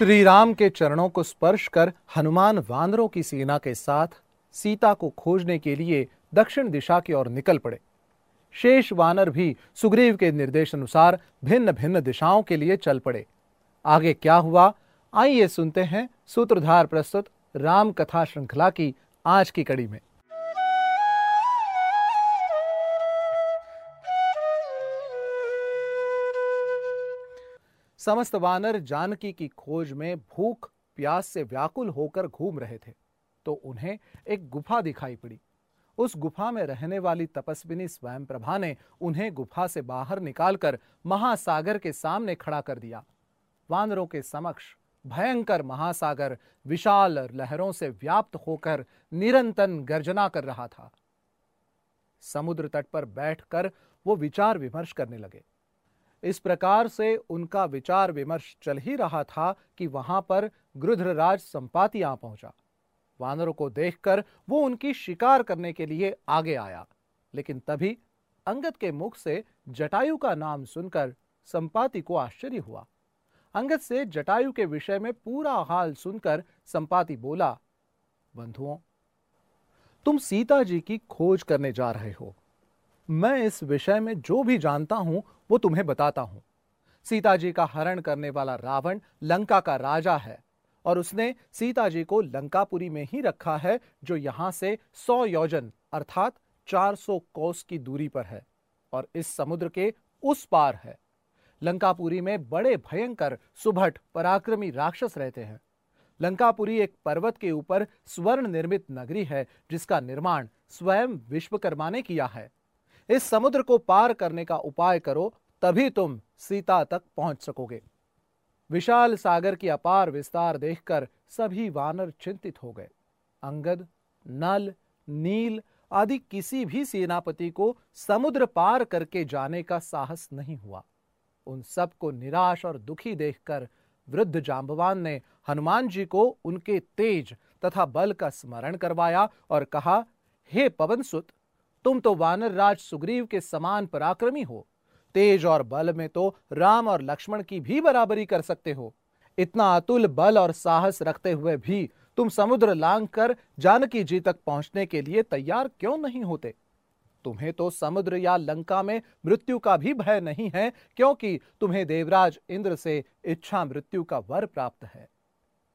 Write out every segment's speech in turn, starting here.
श्री राम के चरणों को स्पर्श कर हनुमान वानरों की सेना के साथ सीता को खोजने के लिए दक्षिण दिशा की ओर निकल पड़े। शेष वानर भी सुग्रीव के निर्देश अनुसार भिन्न भिन्न दिशाओं के लिए चल पड़े। आगे क्या हुआ? आइए सुनते हैं सूत्रधार प्रस्तुत राम कथा श्रृंखला की आज की कड़ी में। समस्त वानर जानकी की खोज में भूख, प्यास से व्याकुल होकर घूम रहे थे तो उन्हें एक गुफा दिखाई पड़ी। उस गुफा में रहने वाली तपस्विनी स्वयं प्रभा ने उन्हें गुफा से बाहर निकालकर महासागर के सामने खड़ा कर दिया। वानरों के समक्ष भयंकर महासागर विशाल लहरों से व्याप्त होकर निरंतर गर्जना कर रहा था। समुद्र तट पर बैठकर वो विचार विमर्श करने लगे। इस प्रकार से उनका विचार विमर्श चल ही रहा था कि वहाँ पर गृध्रराज संपाति आ पहुँचा। वानरों को देखकर वो उनकी शिकार करने के लिए आगे आया, लेकिन तभी अंगद के मुख से जटायु का नाम सुनकर संपाति को आश्चर्य हुआ। अंगद से जटायु के विषय में पूरा हाल सुनकर संपाति बोला, बंधुओं, तुम सीता जी की खोज करने जा रहे हो। मैं इस विषय में जो भी जानता हूँ वो तुम्हें बताता हूँ। सीता जी का हरण करने वाला रावण लंका का राजा है और उसने सीता जी को लंकापुरी में ही रखा है, जो यहाँ से सौ योजन अर्थात 400 कोस की दूरी पर है और इस समुद्र के उस पार है। लंकापुरी में बड़े भयंकर, सुभट, पराक्रमी राक्षस रहते हैं। लंकापुरी एक पर्वत के ऊपर स्वर्ण निर्मित नगरी है, जिसका निर्माण स्वयं विश्वकर्मा ने किया है। इस समुद्र को पार करने का उपाय करो, तभी तुम सीता तक पहुँच सकोगे। विशाल सागर की अपार विस्तार देखकर सभी वानर चिंतित हो गए। अंगद, नल, नील आदि किसी भी सेनापति को समुद्र पार करके जाने का साहस नहीं हुआ। उन सबको निराश और दुखी देखकर वृद्ध जांबवान ने हनुमान जी को उनके तेज तथा बल का स्मरण करवाया और कहा, हे पवनसुत तुम तो वानर राज सुग्रीव के समान पराक्रमी हो। तेज और बल में तो राम और लक्ष्मण की भी बराबरी कर सकते हो। इतना अतुल बल और साहस रखते हुए भी तुम समुद्र लांग कर जानकी जी तक पहुँचने के लिए तैयार क्यों नहीं होते? तुम्हें तो समुद्र या लंका में मृत्यु का भी भय नहीं है, क्योंकि तुम्हें देवराज इंद्र से इच्छा मृत्यु का वर प्राप्त है।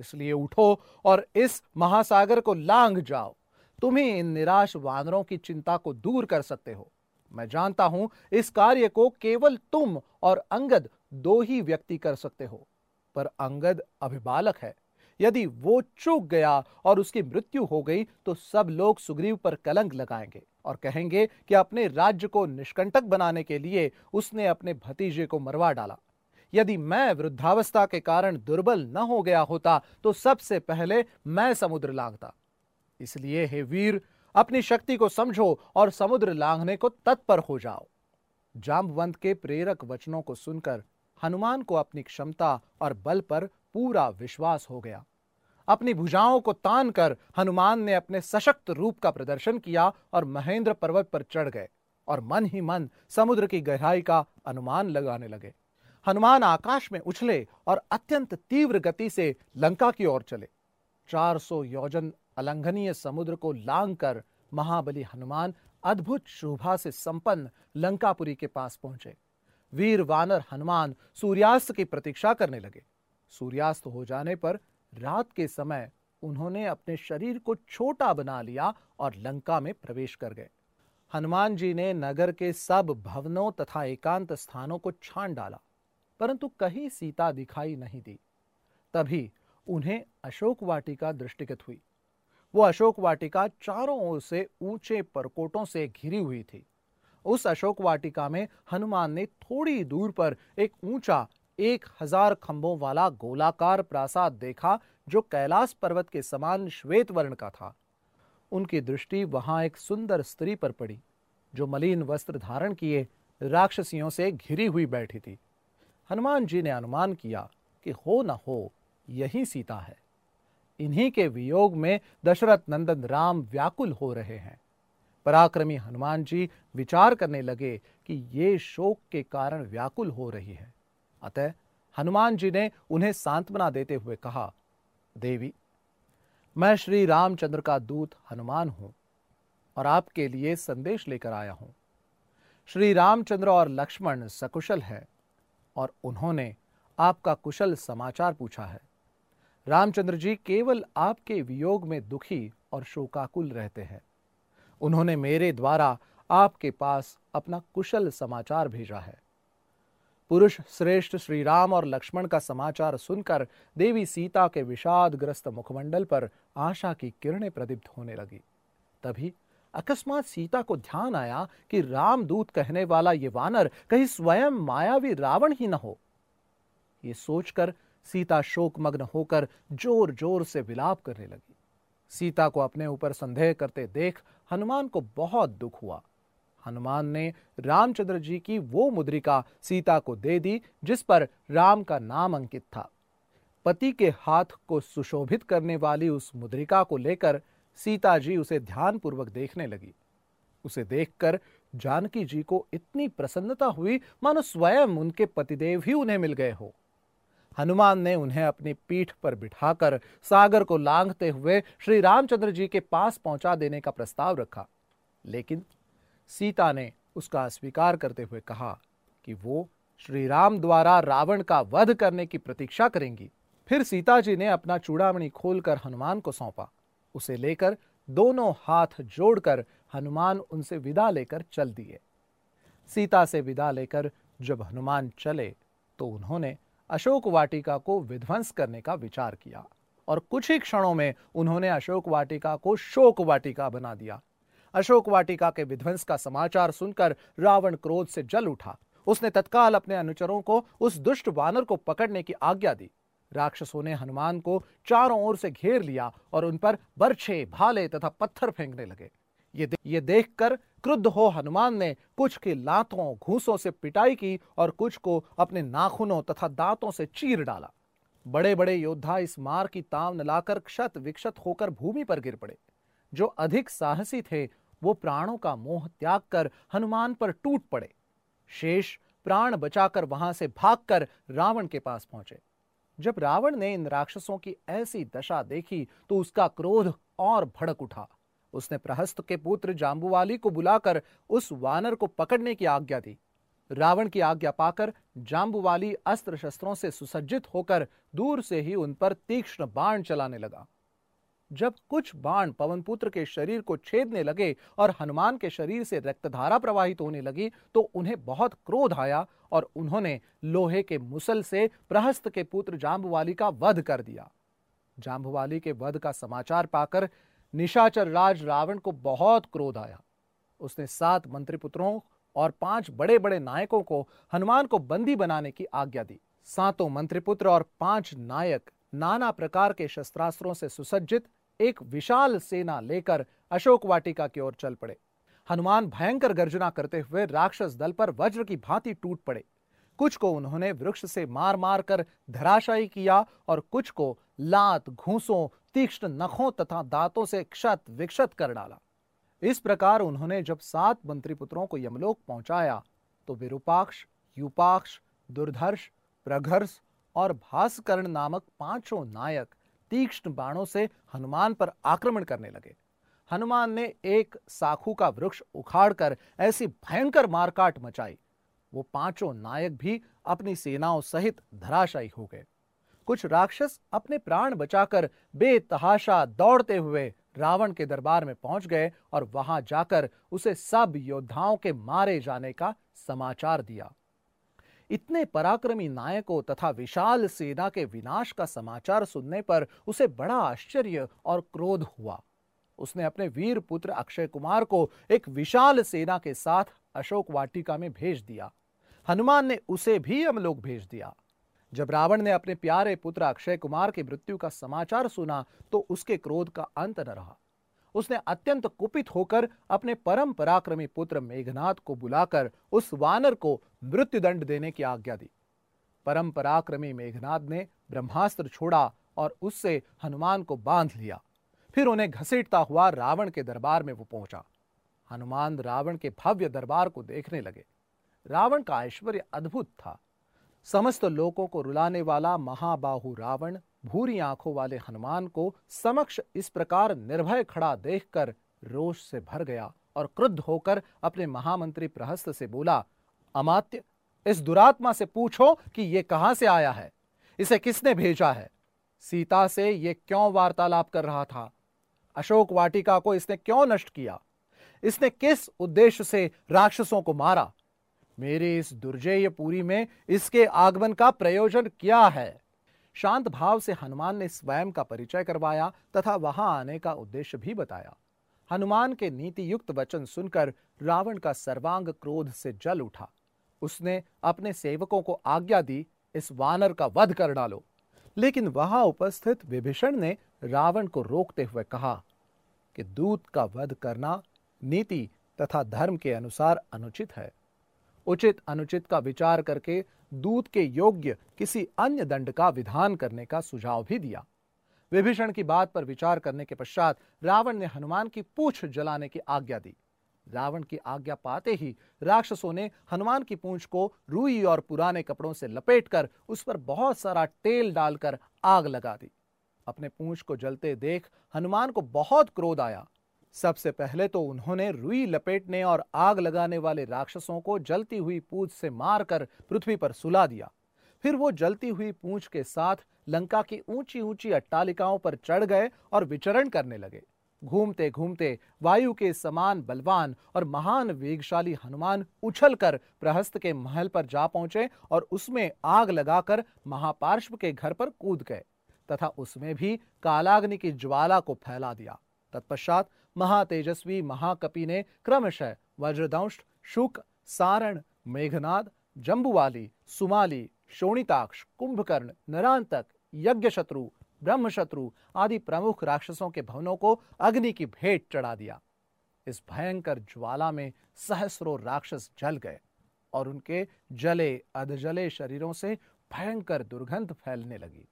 इसलिए उठो और इस महासागर को लांग जाओ। तुम ही इन निराश वानरों की चिंता को दूर कर सकते हो। मैं जानता हूँ इस कार्य को केवल तुम और अंगद दो ही व्यक्ति कर सकते हो, पर अंगद अभिबालक है। यदि वो चूक गया और उसकी मृत्यु हो गई तो सब लोग सुग्रीव पर कलंक लगाएँगे और कहेंगे कि अपने राज्य को निष्कंटक बनाने के लिए उसने अपने भतीजे को मरवा डाला। यदि मैं वृद्धावस्था के कारण दुर्बल न हो गया होता तो सबसे पहले मैं समुद्र लांगता इसलिए हे वीर, अपनी शक्ति को समझो और समुद्र लांघने को तत्पर हो जाओ। जाम्बवंत के प्रेरक वचनों को सुनकर हनुमान को अपनी क्षमता और बल पर पूरा विश्वास हो गया। अपनी भुजाओं को तान कर हनुमान ने अपने सशक्त रूप का प्रदर्शन किया और महेंद्र पर्वत पर चढ़ गए और मन ही मन समुद्र की गहराई का अनुमान लगाने लगे। हनुमान आकाश में उछले और अत्यंत तीव्र गति से लंका की ओर चले। 400 योजन अलंघनीय समुद्र को लांग कर महाबली हनुमान अद्भुत शोभा से संपन्न लंकापुरी के पास पहुँचे। वीर वानर हनुमान सूर्यास्त की प्रतीक्षा करने लगे। सूर्यास्त हो जाने पर रात के समय उन्होंने अपने शरीर को छोटा बना लिया और लंका में प्रवेश कर गए। हनुमान जी ने नगर के सब भवनों तथा एकांत स्थानों को छान डाला, परंतु कहीं सीता दिखाई नहीं दी। तभी उन्हें अशोक वाटिका दृष्टिगत हुई। वो अशोक वाटिका चारों ओर से ऊँचे परकोटों से घिरी हुई थी। उस अशोक वाटिका में हनुमान ने थोड़ी दूर पर एक ऊँचा एक हज़ार खंभों वाला गोलाकार प्रासाद देखा, जो कैलाश पर्वत के समान श्वेत वर्ण का था। उनकी दृष्टि वहाँ एक सुंदर स्त्री पर पड़ी, जो मलिन वस्त्र धारण किए राक्षसियों से घिरी हुई बैठी थी। हनुमान जी ने अनुमान किया कि हो न हो, यही सीता है। इन्हीं के वियोग में दशरथ नंदन राम व्याकुल हो रहे हैं। पराक्रमी हनुमान जी विचार करने लगे कि ये शोक के कारण व्याकुल हो रही है। अतः हनुमान जी ने उन्हें सांत्वना देते हुए कहा, देवी, मैं श्री रामचंद्र का दूत हनुमान हूँ और आपके लिए संदेश लेकर आया हूँ। श्री रामचंद्र और लक्ष्मण सकुशल है और उन्होंने आपका कुशल समाचार पूछा है। रामचंद्र जी केवल आपके वियोग में दुखी और शोकाकुल रहते हैं। उन्होंने मेरे द्वारा आपके पास अपना कुशल समाचार भेजा है। पुरुष श्रेष्ठ श्री राम और लक्ष्मण का समाचार सुनकर देवी सीता के विषादग्रस्त मुखमंडल पर आशा की किरणें प्रदीप्त होने लगी। तभी अकस्मात सीता को ध्यान आया कि रामदूत कहने वाला ये वानर कहीं स्वयं मायावी रावण ही न हो। ये सोचकर सीता शोकमग्न होकर ज़ोर ज़ोर से विलाप करने लगी। सीता को अपने ऊपर संदेह करते देख हनुमान को बहुत दुख हुआ। हनुमान ने रामचंद्र जी की वो मुद्रिका सीता को दे दी, जिस पर राम का नाम अंकित था। पति के हाथ को सुशोभित करने वाली उस मुद्रिका को लेकर सीता जी उसे ध्यानपूर्वक देखने लगी। उसे देखकर जानकी जी को इतनी प्रसन्नता हुई, मानो स्वयं उनके पतिदेव ही उन्हें मिल गए हो। हनुमान ने उन्हें अपनी पीठ पर बिठाकर सागर को लांघते हुए श्री रामचंद्र जी के पास पहुँचा देने का प्रस्ताव रखा। लेकिन सीता ने उसका अस्वीकार करते हुए कहा कि वो श्री राम द्वारा रावण का वध करने की प्रतीक्षा करेंगी। फिर सीता जी ने अपना चूड़ामणि खोलकर हनुमान को सौंपा। उसे लेकर दोनों हाथ जोड़कर हनुमान उनसे विदा लेकर चल दिए। सीता से विदा लेकर जब हनुमान चले तो उन्होंने अशोक वाटिका को विध्वंस करने का विचार किया और कुछ ही क्षणों में उन्होंने अशोक वाटिका को शोक वाटिका बना दिया। अशोक वाटिका के विध्वंस का समाचार सुनकर रावण क्रोध से जल उठा। उसने तत्काल अपने अनुचरों को उस दुष्ट वानर को पकड़ने की आज्ञा दी। राक्षसों ने हनुमान को चारों ओर से घेर लिया और उन पर बर्छे भाले तथा पत्थर फेंकने लगे। ये दे, ये देखकर क्रुद्ध हो हनुमान ने कुछ की लातों, घूसों से पिटाई की और कुछ को अपने नाखूनों तथा दांतों से चीर डाला। बड़े बड़े योद्धा इस मार की ताव न लाकर क्षत विक्षत होकर भूमि पर गिर पड़े। जो अधिक साहसी थे, वो प्राणों का मोह त्याग कर हनुमान पर टूट पड़े। शेष प्राण बचाकर वहाँ से भागकर रावण के पास पहुँचे। जब रावण ने इन राक्षसों की ऐसी दशा देखी तो उसका क्रोध और भड़क उठा। उसने प्रहस्त के पुत्र जाम्बुवाली को बुलाकर उस वानर को पकड़ने की आज्ञा दी। रावण की आज्ञा पाकर जाम्बुवाली अस्त्र शस्त्रों से सुसज्जित होकर दूर से ही उन पर तीक्ष्ण बाण चलाने लगा। जब कुछ बाण पवनपुत्र के शरीर को छेदने लगे और हनुमान के शरीर से रक्तधारा प्रवाहित होने लगी तो उन्हें बहुत क्रोध आया और उन्होंने लोहे के मुसल से प्रहस्त के पुत्र जाम्बुवाली का वध कर दिया। जाम्बुवाली के वध का समाचार पाकर निशाचर राज रावण को बहुत क्रोध आया। उसने सात मंत्रिपुत्रों और पाँच बड़े बड़े नायकों को हनुमान को बंदी बनाने की आज्ञा दी। सातों मंत्रिपुत्र और पाँच नायक नाना प्रकार के शस्त्रास्त्रों से सुसज्जित एक विशाल सेना लेकर अशोक वाटिका की ओर चल पड़े। हनुमान भयंकर गर्जना करते हुए राक्षस दल पर वज्र की भांति टूट पड़े। कुछ को उन्होंने वृक्ष से मार मार कर धराशायी किया और कुछ को लात, घूसों तीक्ष्ण नखों तथा दांतों से क्षत विक्षत कर डाला। इस प्रकार उन्होंने जब सात मंत्री पुत्रों को यमलोक पहुँचाया तो विरूपाक्ष, युपाक्ष, दुर्धर्ष, प्रघर्ष और भास्करण नामक पाँचों नायक तीक्ष्ण बाणों से हनुमान पर आक्रमण करने लगे। हनुमान ने एक साखू का वृक्ष उखाड़कर ऐसी भयंकर मारकाट मचाई। वो पाँचों नायक भी अपनी सेनाओं सहित धराशायी हो गए। कुछ राक्षस अपने प्राण बचाकर बेतहाशा दौड़ते हुए रावण के दरबार में पहुँच गए और वहाँ जाकर उसे सब योद्धाओं के मारे जाने का समाचार दिया। इतने पराक्रमी नायकों तथा विशाल सेना के विनाश का समाचार सुनने पर उसे बड़ा आश्चर्य और क्रोध हुआ। उसने अपने वीर पुत्र अक्षय कुमार को एक विशाल सेना के साथ अशोक वाटिका में भेज दिया। हनुमान ने उसे भी अमलोक भेज दिया। जब रावण ने अपने प्यारे पुत्र अक्षय कुमार की मृत्यु का समाचार सुना तो उसके क्रोध का अंत न रहा। उसने अत्यंत कुपित होकर अपने परम पराक्रमी पुत्र मेघनाथ को बुलाकर उस वानर को मृत्युदंड देने की आज्ञा दी। परम पराक्रमी मेघनाथ ने ब्रह्मास्त्र छोड़ा और उससे हनुमान को बाँध लिया। फिर उन्हें घसीटता हुआ रावण के दरबार में वो पहुँचा। हनुमान रावण के भव्य दरबार को देखने लगे। रावण का ऐश्वर्य अद्भुत था। समस्त लोगों को रुलाने वाला महाबाहु रावण, भूरी आँखों वाले हनुमान को समक्ष इस प्रकार निर्भय खड़ा देखकर रोष से भर गया और क्रुद्ध होकर अपने महामंत्री प्रहस्त से बोला, अमात्य, इस दुरात्मा से पूछो कि यह कहाँ से आया है? इसे किसने भेजा है? सीता से यह क्यों वार्तालाप कर रहा था? अशोक वाटिका को इसने क्यों नष्ट किया? इसने किस उद्देश्य से राक्षसों को मारा? मेरे इस दुर्जय पूरी में इसके आगमन का प्रयोजन क्या है? शांत भाव से हनुमान ने स्वयं का परिचय करवाया तथा वहाँ आने का उद्देश्य भी बताया। हनुमान के नीति युक्त वचन सुनकर रावण का सर्वांग क्रोध से जल उठा। उसने अपने सेवकों को आज्ञा दी, इस वानर का वध कर डालो। लेकिन वहाँ उपस्थित विभीषण ने रावण को रोकते हुए कहा कि दूत का वध करना नीति तथा धर्म के अनुसार अनुचित है। उचित अनुचित का विचार करके दूत के योग्य किसी अन्य दंड का विधान करने का सुझाव भी दिया। विभीषण की बात पर विचार करने के पश्चात रावण ने हनुमान की पूछ जलाने की आज्ञा दी। रावण की आज्ञा पाते ही राक्षसों ने हनुमान की पूंछ को रूई और पुराने कपड़ों से लपेटकर उस पर बहुत सारा तेल डालकर आग लगा दी। अपने पूंछ को जलते देख हनुमान को बहुत क्रोध आया। सबसे पहले तो उन्होंने रुई लपेटने और आग लगाने वाले राक्षसों को जलती हुई पूंछ से मारकर पृथ्वी पर सुला दिया। फिर वो जलती हुई पूंछ के साथ लंका की ऊँची ऊँची अट्टालिकाओं पर चढ़ गए और विचरण करने लगे। घूमते घूमते वायु के समान बलवान और महान वेगशाली हनुमान उछलकर प्रहस्त के महल पर जा पहुँचे और उसमें आग लगाकर महापार्श्व के घर पर कूद गए तथा उसमें भी कालाग्नि की ज्वाला को फैला दिया। तत्पश्चात महातेजस्वी महाकपि ने क्रमशः वज्रदंश शुक, सारण, मेघनाद, जम्बुवाली, सुमाली, शोणिताक्ष, कुंभकर्ण, नरांतक, यज्ञशत्रु, ब्रह्मशत्रु आदि प्रमुख राक्षसों के भवनों को अग्नि की भेंट चढ़ा दिया। इस भयंकर ज्वाला में सहस्रों राक्षस जल गए और उनके जले अधजले शरीरों से भयंकर दुर्गंध फैलने लगी।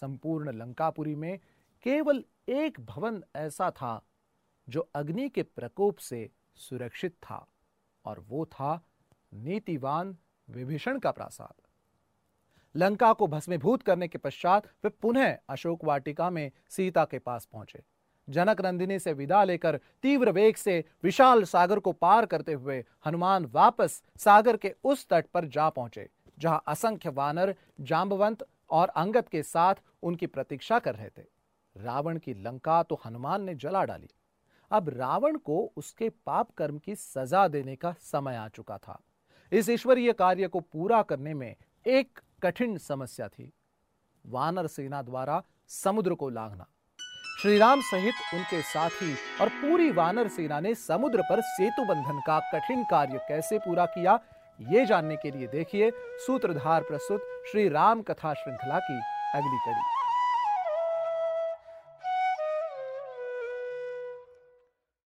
संपूर्ण लंकापुरी में केवल एक भवन ऐसा था जो अग्नि के प्रकोप से सुरक्षित था, और वो था नीतिवान विभीषण का प्रासाद। लंका को भस्मीभूत करने के पश्चात वे पुनः अशोक वाटिका में सीता के पास पहुँचे। जनक नंदिनी से विदा लेकर तीव्र वेग से विशाल सागर को पार करते हुए हनुमान वापस सागर के उस तट पर जा पहुँचे, जहाँ असंख्य वानर जाम्बवंत और अंगत के साथ उनकी प्रतीक्षा कर रहे थे। रावण की लंका तो हनुमान ने जला डाली। अब रावण को उसके पाप कर्म की सजा देने का समय आ चुका था। इस ईश्वरीय कार्य को पूरा करने में एक कठिन समस्या थी। वानर सेना द्वारा समुद्र को लांघना। श्रीराम सहित उनके साथी और पूरी वानर सेना ने समुद्र पर सेतु बंधन का कठिन कार्य कैसे पूरा किया, ये जानने के लिए देखिए सूत्रधार प्रस्तुत श्री राम कथा श्रृंखला की अगली कड़ी।